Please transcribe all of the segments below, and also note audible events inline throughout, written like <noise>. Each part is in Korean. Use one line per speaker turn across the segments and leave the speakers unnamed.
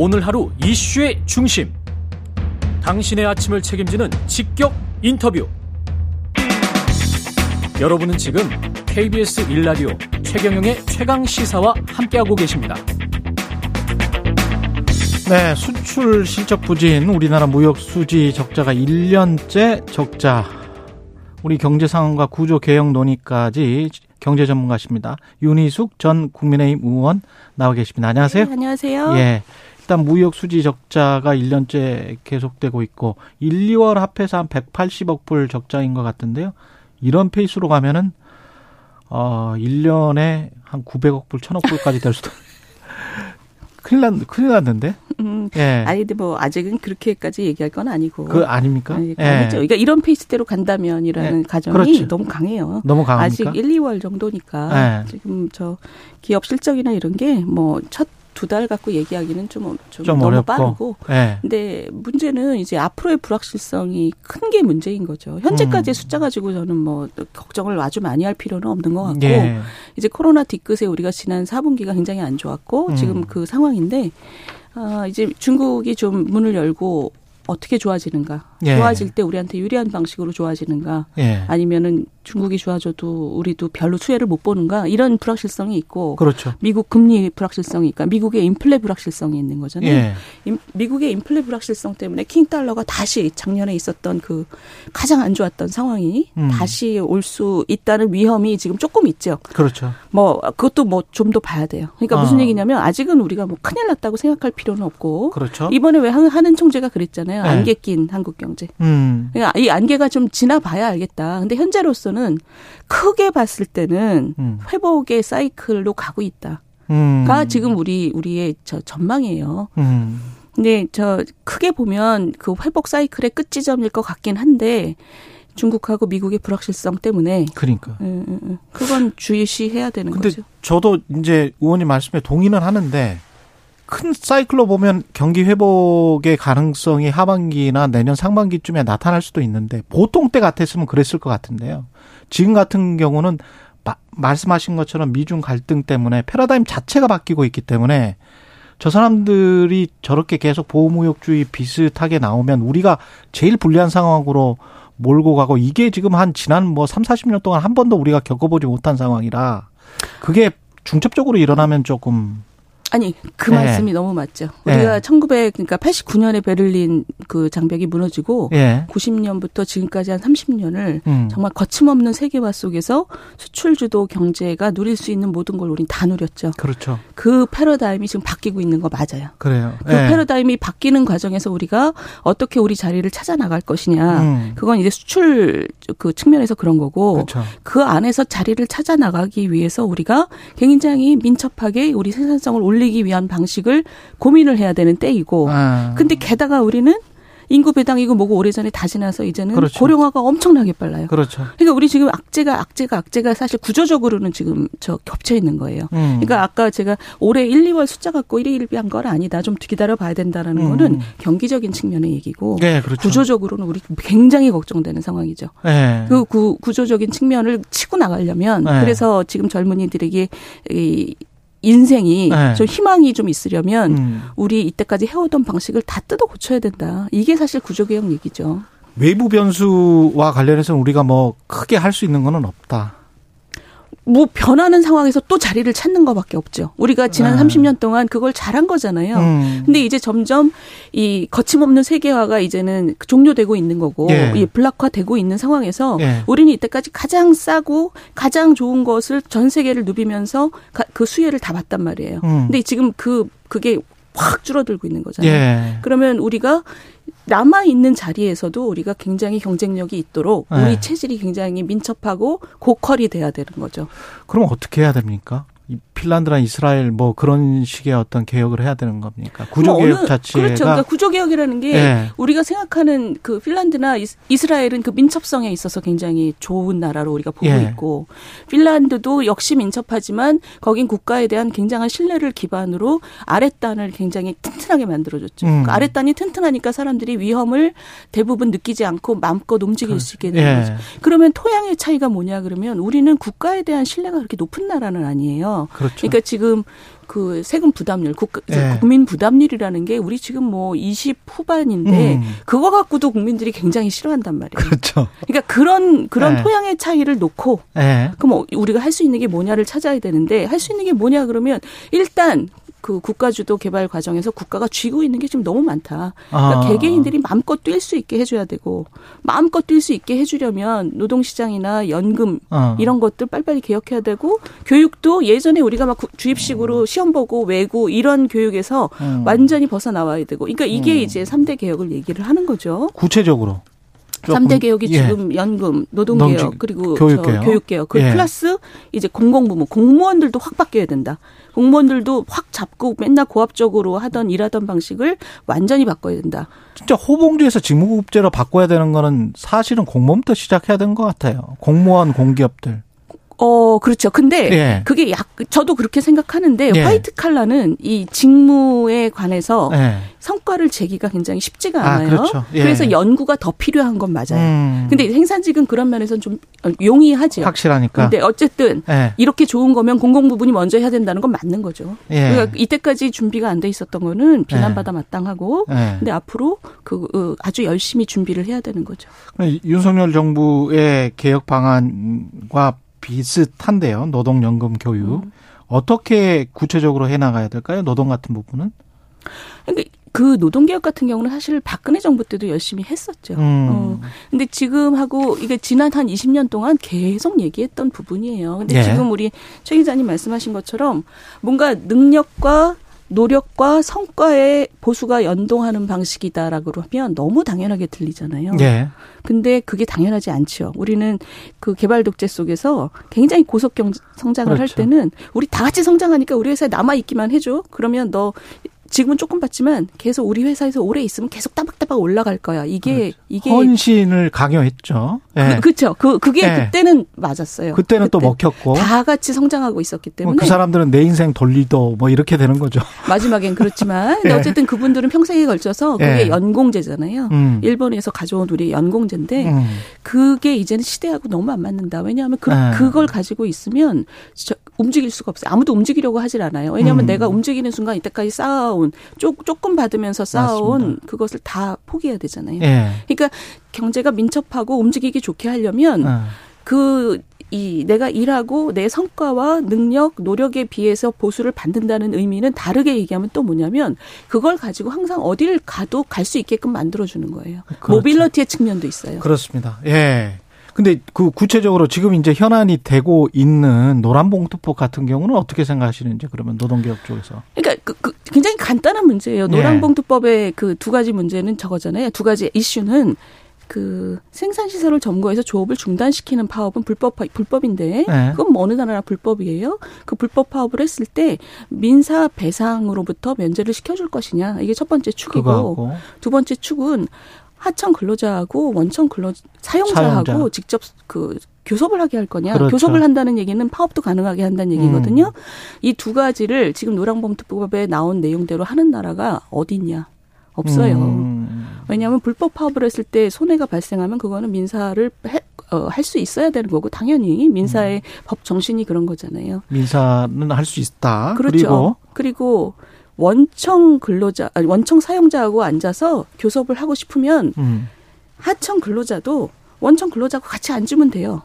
오늘 하루 이슈의 중심. 당신의 아침을 책임지는 직격 인터뷰. 여러분은 지금 KBS 1라디오 최경영의 최강 시사와 함께하고 계십니다.
네, 수출 실적 부진, 우리나라 무역 수지 적자가 1년째 적자. 우리 경제 상황과 구조 개혁 논의까지 경제 전문가십니다. 윤희숙 전 국민의힘 의원 나와 계십니다. 안녕하세요.
네, 안녕하세요.
예. 일단 무역 수지 적자가 1년째 계속되고 있고 1, 2월 합해서 한 180억 불 적자인 것 같은데요. 이런 페이스로 가면은 어 1년에 한 900억 불, 1000억 불까지 될 수도 <laughs> 큰일 났, 큰일 났는데?
음, 예. 아니, 근데 뭐, 아직은 그렇게까지 얘기할 건 아니고.
그, 아닙니까?
아니, 예. 아니죠. 그러니까 이런 페이스대로 간다면이라는 예. 가정이 그렇지. 너무 강해요.
너무 강합니까?
아직 1, 2월 정도니까. 예. 지금 저 기업 실적이나 이런 게 뭐, 첫 두 달 갖고 얘기하기는 좀, 좀, 좀 너무 어렵고. 빠르고. 네. 근데 문제는 이제 앞으로의 불확실성이 큰 게 문제인 거죠. 현재까지의 음. 숫자 가지고 저는 뭐 걱정을 아주 많이 할 필요는 없는 것 같고 네. 이제 코로나 뒤끝에 우리가 지난 4분기가 굉장히 안 좋았고 음. 지금 그 상황인데 아, 이제 중국이 좀 문을 열고 어떻게 좋아지는가? 예. 좋아질 때 우리한테 유리한 방식으로 좋아지는가? 예. 아니면은 중국이 좋아져도 우리도 별로 수혜를 못 보는가? 이런 불확실성이 있고,
그렇죠.
미국 금리 불확실성이, 그러니까 미국의 인플레 불확실성이 있는 거잖아요. 예. 미국의 인플레 불확실성 때문에 킹 달러가 다시 작년에 있었던 그 가장 안 좋았던 상황이 음. 다시 올 수 있다는 위험이 지금 조금 있죠.
그렇죠.
뭐 그것도 뭐 좀 더 봐야 돼요. 그러니까 어. 무슨 얘기냐면 아직은 우리가 뭐 큰일 났다고 생각할 필요는 없고,
그렇죠.
이번에 왜 하는 총재가 그랬잖아요. 네. 안개 낀 한국 경제. 음. 그러니까 이 안개가 좀 지나봐야 알겠다. 근데 현재로서는 크게 봤을 때는 음. 회복의 사이클로 가고 있다. 음. 가 지금 우리 우리의 저 전망이에요. 음. 근데 저 크게 보면 그 회복 사이클의 끝 지점일 것 같긴 한데 중국하고 미국의 불확실성 때문에
그러니까
음, 음, 그건 주의시해야 되는
근데
거죠.
저도 이제 의원님 말씀에 동의는 하는데 큰 사이클로 보면 경기 회복의 가능성이 하반기나 내년 상반기쯤에 나타날 수도 있는데 보통 때 같았으면 그랬을 것 같은데요. 지금 같은 경우는 마, 말씀하신 것처럼 미중 갈등 때문에 패러다임 자체가 바뀌고 있기 때문에 저 사람들이 저렇게 계속 보호무역주의 비슷하게 나오면 우리가 제일 불리한 상황으로 몰고 가고 이게 지금 한 지난 뭐 3, 40년 동안 한 번도 우리가 겪어보지 못한 상황이라 그게 중첩적으로 일어나면 조금
아니 그 네. 말씀이 너무 맞죠. 우리가 네. 1900 그러니까 89년에 베를린 그 장벽이 무너지고 네. 90년부터 지금까지 한 30년을 음. 정말 거침없는 세계화 속에서 수출 주도 경제가 누릴 수 있는 모든 걸 우린 다 누렸죠.
그렇죠.
그 패러다임이 지금 바뀌고 있는 거 맞아요.
그래요.
그 네. 패러다임이 바뀌는 과정에서 우리가 어떻게 우리 자리를 찾아 나갈 것이냐. 음. 그건 이제 수출 그 측면에서 그런 거고 그렇죠. 그 안에서 자리를 찾아 나가기 위해서 우리가 굉장히 민첩하게 우리 생산성을 올리 올리기 위한 방식을 고민을 해야 되는 때이고. 아. 근데 게다가 우리는 인구 배당이고 뭐고 오래전에 다 지나서 이제는 그렇죠. 고령화가 엄청나게 빨라요.
그렇죠.
그러니까 우리 지금 악재가 악재가 악재가 사실 구조적으로는 지금 저 겹쳐 있는 거예요. 음. 그러니까 아까 제가 올해 1, 2월 숫자 갖고 1위일비한 건 아니다. 좀 기다려 봐야 된다라는 음. 거는 경기적인 측면의 얘기고
네, 그렇죠.
구조적으로는 우리 굉장히 걱정되는 상황이죠. 네. 그 구, 구조적인 측면을 치고 나가려면 네. 그래서 지금 젊은이들에게 이 인생이 네. 좀 희망이 좀 있으려면 음. 우리 이때까지 해오던 방식을 다 뜯어 고쳐야 된다. 이게 사실 구조개혁 얘기죠.
외부 변수와 관련해서는 우리가 뭐 크게 할 수 있는 거는 없다.
뭐 변하는 상황에서 또 자리를 찾는 것밖에 없죠. 우리가 지난 네. 30년 동안 그걸 잘한 거잖아요. 음. 근데 이제 점점 이 거침없는 세계화가 이제는 종료되고 있는 거고 예. 이 블락화되고 있는 상황에서 예. 우리는 이때까지 가장 싸고 가장 좋은 것을 전 세계를 누비면서 그 수혜를 다 봤단 말이에요. 음. 근데 지금 그 그게 확 줄어들고 있는 거잖아요. 예. 그러면 우리가 남아 있는 자리에서도 우리가 굉장히 경쟁력이 있도록 우리 네. 체질이 굉장히 민첩하고 고퀄이 돼야 되는 거죠.
그럼 어떻게 해야 됩니까? 핀란드나 이스라엘 뭐 그런 식의 어떤 개혁을 해야 되는 겁니까? 구조개혁 뭐 자체가
그렇죠. 그러니까 구조개혁이라는 게 네. 우리가 생각하는 그 핀란드나 이스라엘은 그 민첩성에 있어서 굉장히 좋은 나라로 우리가 보고 네. 있고 핀란드도 역시 민첩하지만 거긴 국가에 대한 굉장한 신뢰를 기반으로 아랫단을 굉장히 튼튼하게 만들어줬죠. 음. 그 아랫단이 튼튼하니까 사람들이 위험을 대부분 느끼지 않고 마음껏 움직일 그, 수 있게 되는 예. 거죠. 그러면 토양의 차이가 뭐냐 그러면 우리는 국가에 대한 신뢰가 그렇게 높은 나라는 아니에요. 그렇죠. 그러니까 지금 그 세금 부담률, 국, 네. 국민 부담률이라는 게 우리 지금 뭐 20 후반인데 음. 그거 갖고도 국민들이 굉장히 싫어한단 말이에요.
그렇죠.
그러니까 그런 그런 네. 토양의 차이를 놓고 네. 그럼 우리가 할 수 있는 게 뭐냐를 찾아야 되는데 할 수 있는 게 뭐냐 그러면 일단 그 국가주도 개발 과정에서 국가가 쥐고 있는 게 지금 너무 많다. 그러니까 아. 개개인들이 마음껏 뛸 수 있게 해줘야 되고 마음껏 뛸 수 있게 해주려면 노동시장이나 연금 아. 이런 것들 빨리빨리 개혁해야 되고 교육도 예전에 우리가 막 주입식으로 음. 시험 보고 외고 이런 교육에서 음. 완전히 벗어나와야 되고 그러니까 이게 음. 이제 3대 개혁을 얘기를 하는 거죠.
구체적으로.
3대 개혁이 예. 지금 연금, 노동개혁, 그리고 교육개혁, 교육개혁. 그 예. 플러스 이제 공공부문, 공무원들도 확 바뀌어야 된다. 공무원들도 확 잡고 맨날 고압적으로 하던 일하던 방식을 완전히 바꿔야 된다.
진짜 호봉제에서 직무급제로 바꿔야 되는 거는 사실은 공무원부터 시작해야 되는 것 같아요. 공무원, 공기업들.
어, 그렇죠. 근데 예. 그게 약 저도 그렇게 생각하는데 예. 화이트 칼라는 이 직무에 관해서 예. 성과를 재기가 굉장히 쉽지가 아, 않아요. 아, 그렇죠. 그래서 연구가 더 필요한 건 맞아요. 음. 근데 생산직은 그런 면에서는 좀 용이하죠.
확실하니까.
근데 어쨌든 이렇게 좋은 거면 공공 부분이 먼저 해야 된다는 건 맞는 거죠. 그러니까 이때까지 준비가 안 돼 있었던 거는 비난받아 마땅하고 근데 앞으로 그 어, 아주 열심히 준비를 해야 되는 거죠.
윤석열 정부의 개혁 방안과 비슷한데요. 노동연금 교육. 음. 어떻게 구체적으로 해나가야 될까요? 노동 같은 부분은?
그러니까 그 노동개혁 같은 경우는 사실 박근혜 정부 때도 열심히 했었죠. 음. 어. 근데 지금 하고 이게 지난 한 20년 동안 계속 얘기했던 부분이에요. 근데 예. 지금 우리 최 기자님 말씀하신 것처럼 뭔가 능력과 노력과 성과의 보수가 연동하는 방식이다라고 하면 너무 당연하게 들리잖아요. 예. 근데 그게 당연하지 않죠. 우리는 그 개발 독재 속에서 굉장히 고속 경 성장을 그렇죠. 할 때는 우리 다 같이 성장하니까 우리 회사에 남아 있기만 해줘. 그러면 너 지금은 조금 받지만 계속 우리 회사에서 오래 있으면 계속 따박따박 올라갈 거야. 이게
그렇죠. 이게 헌신을 강요했죠.
네. 그, 그렇죠. 그 그게 네. 그때는 맞았어요.
그때는 그때 또 먹혔고
다 같이 성장하고 있었기 때문에
그 사람들은 내 인생 돌리도 뭐 이렇게 되는 거죠. <laughs>
마지막엔 그렇지만 네. 어쨌든 그분들은 평생에 걸쳐서 그게 네. 연공제잖아요. 음. 일본에서 가져온 우리 연공제인데 음. 그게 이제는 시대하고 너무 안 맞는다. 왜냐하면 그 네. 그걸 가지고 있으면 움직일 수가 없어요. 아무도 움직이려고 하질 않아요. 왜냐하면 음. 내가 움직이는 순간 이때까지 쌓아온 쪼, 조금 받으면서 쌓아온 맞습니다. 그것을 다 포기해야 되잖아요. 예. 그러니까 경제가 민첩하고 움직이기 좋게 하려면 예. 그, 이, 내가 일하고 내 성과와 능력, 노력에 비해서 보수를 받는다는 의미는 다르게 얘기하면 또 뭐냐면 그걸 가지고 항상 어디를 가도 갈 수 있게끔 만들어 주는 거예요. 그렇죠. 모빌러티의 측면도 있어요.
그렇습니다. 예. 근데 그 구체적으로 지금 이제 현안이 되고 있는 노란봉투법 같은 경우는 어떻게 생각하시는지 그러면 노동개혁 쪽에서.
그러니까 그, 그 굉장히 간단한 문제예요. 네. 노란봉투법의 그 두 가지 문제는 저거잖아요. 두 가지 이슈는 그 생산 시설을 점거해서 조업을 중단시키는 파업은 불법 불법인데 네. 그건 뭐 어느 나라나 불법이에요. 그 불법 파업을 했을 때 민사 배상으로부터 면제를 시켜줄 것이냐 이게 첫 번째 축이고 두 번째 축은 하청 근로자하고 원청 근로 사용자하고 사용자. 직접 그 교섭을 하게 할 거냐. 그렇죠. 교섭을 한다는 얘기는 파업도 가능하게 한다는 얘기거든요. 음. 이두 가지를 지금 노랑범특법에 나온 내용대로 하는 나라가 어디 있냐. 없어요. 음. 왜냐하면 불법 파업을 했을 때 손해가 발생하면 그거는 민사를 어, 할 수 있어야 되는 거고 당연히 민사의 음. 법 정신이 그런 거잖아요.
민사는 할 수 있다.
그렇죠. 그리고, 그리고 원청 근로자 아니 원청 사용자하고 앉아서 교섭을 하고 싶으면 음. 하청 근로자도 원청 근로자하고 같이 앉으면 돼요.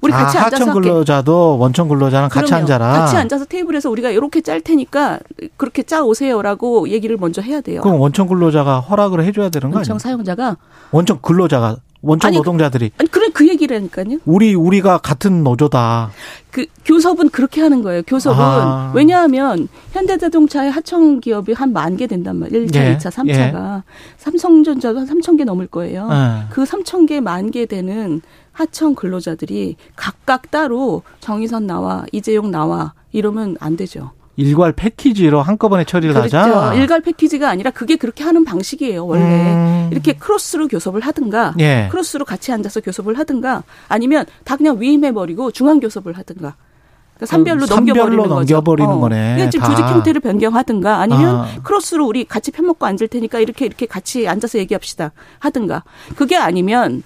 우리 같이 아, 앉아서 하청 근로자도 원청 근로자랑 같이 그럼요. 앉아라.
같이 앉아서 테이블에서 우리가 이렇게 짤 테니까 그렇게 짜 오세요라고 얘기를 먼저 해야 돼요.
그럼 원청 근로자가 허락을 해줘야 되는 거 아니에요?
원청 사용자가
원청 근로자가 원청 아니, 노동자들이
아니 그래 그 얘기라니까요.
우리 우리가 같은 노조다.
그 교섭은 그렇게 하는 거예요. 교섭은 아. 왜냐하면 현대자동차의 하청 기업이 한 만 개 된단 말이에요. 1차, 예. 2차, 3차가 예. 삼성전자도 한 3천 개 넘을 거예요. 예. 그 3천 개 만 개 되는 하청 근로자들이 각각 따로 정의선 나와 이재용 나와 이러면 안 되죠.
일괄 패키지로 한꺼번에 처리를 그렇죠. 하자.
일괄 패키지가 아니라 그게 그렇게 하는 방식이에요. 원래 음. 이렇게 크로스로 교섭을 하든가, 예. 크로스로 같이 앉아서 교섭을 하든가, 아니면 다 그냥 위임해 버리고 중앙 교섭을 하든가. 그러니까 산별로 넘겨버리는 거죠.
넘겨버리는 어.
거네. 그러니까 지금 조직 형태를 변경하든가 아니면 아. 크로스로 우리 같이 편 먹고 앉을 테니까 이렇게 이렇게 같이 앉아서 얘기합시다 하든가. 그게 아니면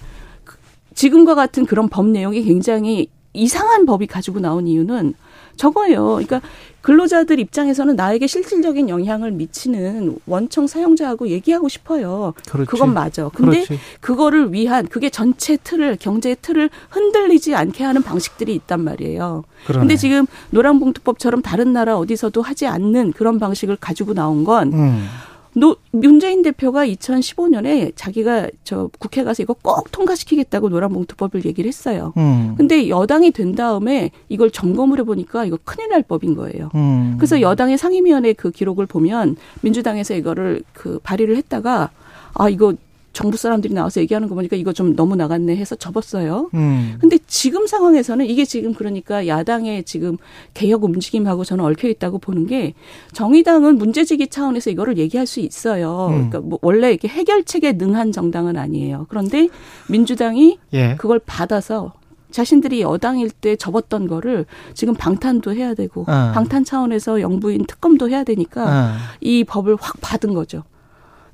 지금과 같은 그런 법 내용이 굉장히 이상한 법이 가지고 나온 이유는 저거예요. 그러니까 근로자들 입장에서는 나에게 실질적인 영향을 미치는 원청 사용자하고 얘기하고 싶어요. 그렇지. 그건 맞아. 근데 그렇지. 그거를 위한 그게 전체 틀을 경제 틀을 흔들리지 않게 하는 방식들이 있단 말이에요. 그러네. 근데 지금 노란봉투법처럼 다른 나라 어디서도 하지 않는 그런 방식을 가지고 나온 건 음. 노, 문재인 대표가 2015년에 자기가 저 국회 가서 이거 꼭 통과시키겠다고 노란봉투법을 얘기를 했어요. 음. 근데 여당이 된 다음에 이걸 점검을 해보니까 이거 큰일 날 법인 거예요. 음. 그래서 여당의 상임위원회 그 기록을 보면 민주당에서 이거를 그 발의를 했다가 아 이거 정부 사람들이 나와서 얘기하는 거 보니까 이거 좀 너무 나갔네 해서 접었어요. 음. 근데 지금 상황에서는 이게 지금 그러니까 야당의 지금 개혁 움직임하고 저는 얽혀 있다고 보는 게 정의당은 문제제기 차원에서 이거를 얘기할 수 있어요. 음. 그러니까 뭐 원래 이렇게 해결책에 능한 정당은 아니에요. 그런데 민주당이 예. 그걸 받아서 자신들이 여당일 때 접었던 거를 지금 방탄도 해야 되고 어. 방탄 차원에서 영부인 특검도 해야 되니까 어. 이 법을 확 받은 거죠.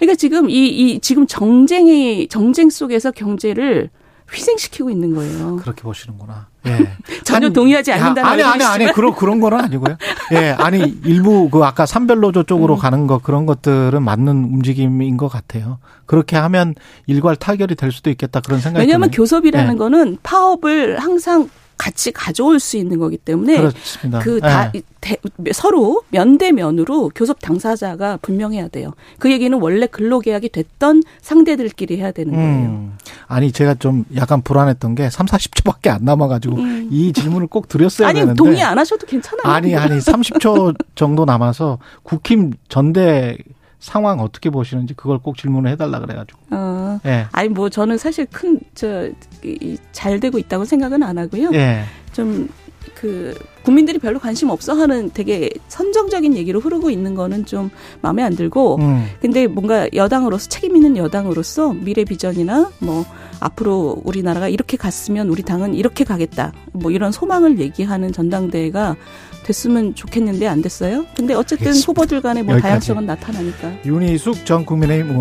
그러니까 지금 이, 이 지금 정쟁이 정쟁 속에서 경제를 희생시키고 있는 거예요.
그렇게 보시는구나. 예. <laughs>
전혀 아니, 동의하지 않는다는
아니 아니 아니 그런 그런 거는 아니고요. 예. 아니 일부 그 아까 산별노조 쪽으로 음. 가는 거 그런 것들은 맞는 움직임인 것 같아요. 그렇게 하면 일괄 타결이 될 수도 있겠다 그런 생각이
왜냐하면
드네요.
교섭이라는 예. 거는 파업을 항상 같이 가져올 수 있는 거기 때문에 그렇습니다. 그다 네. 서로 면대면으로 교섭 당사자가 분명해야 돼요. 그 얘기는 원래 근로계약이 됐던 상대들끼리 해야 되는 거예요. 음.
아니 제가 좀 약간 불안했던 게 3, 40초밖에 안 남아 가지고 음. 이 질문을 꼭 드렸어야
아니,
되는데
동의 안 하셔도 괜찮아요.
아니 아니 30초 정도 남아서 국힘 전대 상황 어떻게 보시는지 그걸 꼭 질문을 해달라 그래가지고. 어.
예. 아니 뭐 저는 사실 큰 저 잘 되고 있다고 생각은 안 하고요. 예. 좀그 국민들이 별로 관심 없어 하는 되게 선정적인 얘기로 흐르고 있는 거는 좀 마음에 안 들고 음. 근데 뭔가 여당으로서 책임 있는 여당으로서 미래 비전이나 뭐 앞으로 우리나라가 이렇게 갔으면 우리 당은 이렇게 가겠다 뭐 이런 소망을 얘기하는 전당대회가 됐으면 좋겠는데 안 됐어요. 근데 어쨌든. 후보들 간의 뭐 다양성은 나타나니까.
윤희숙 전 국민의힘 의원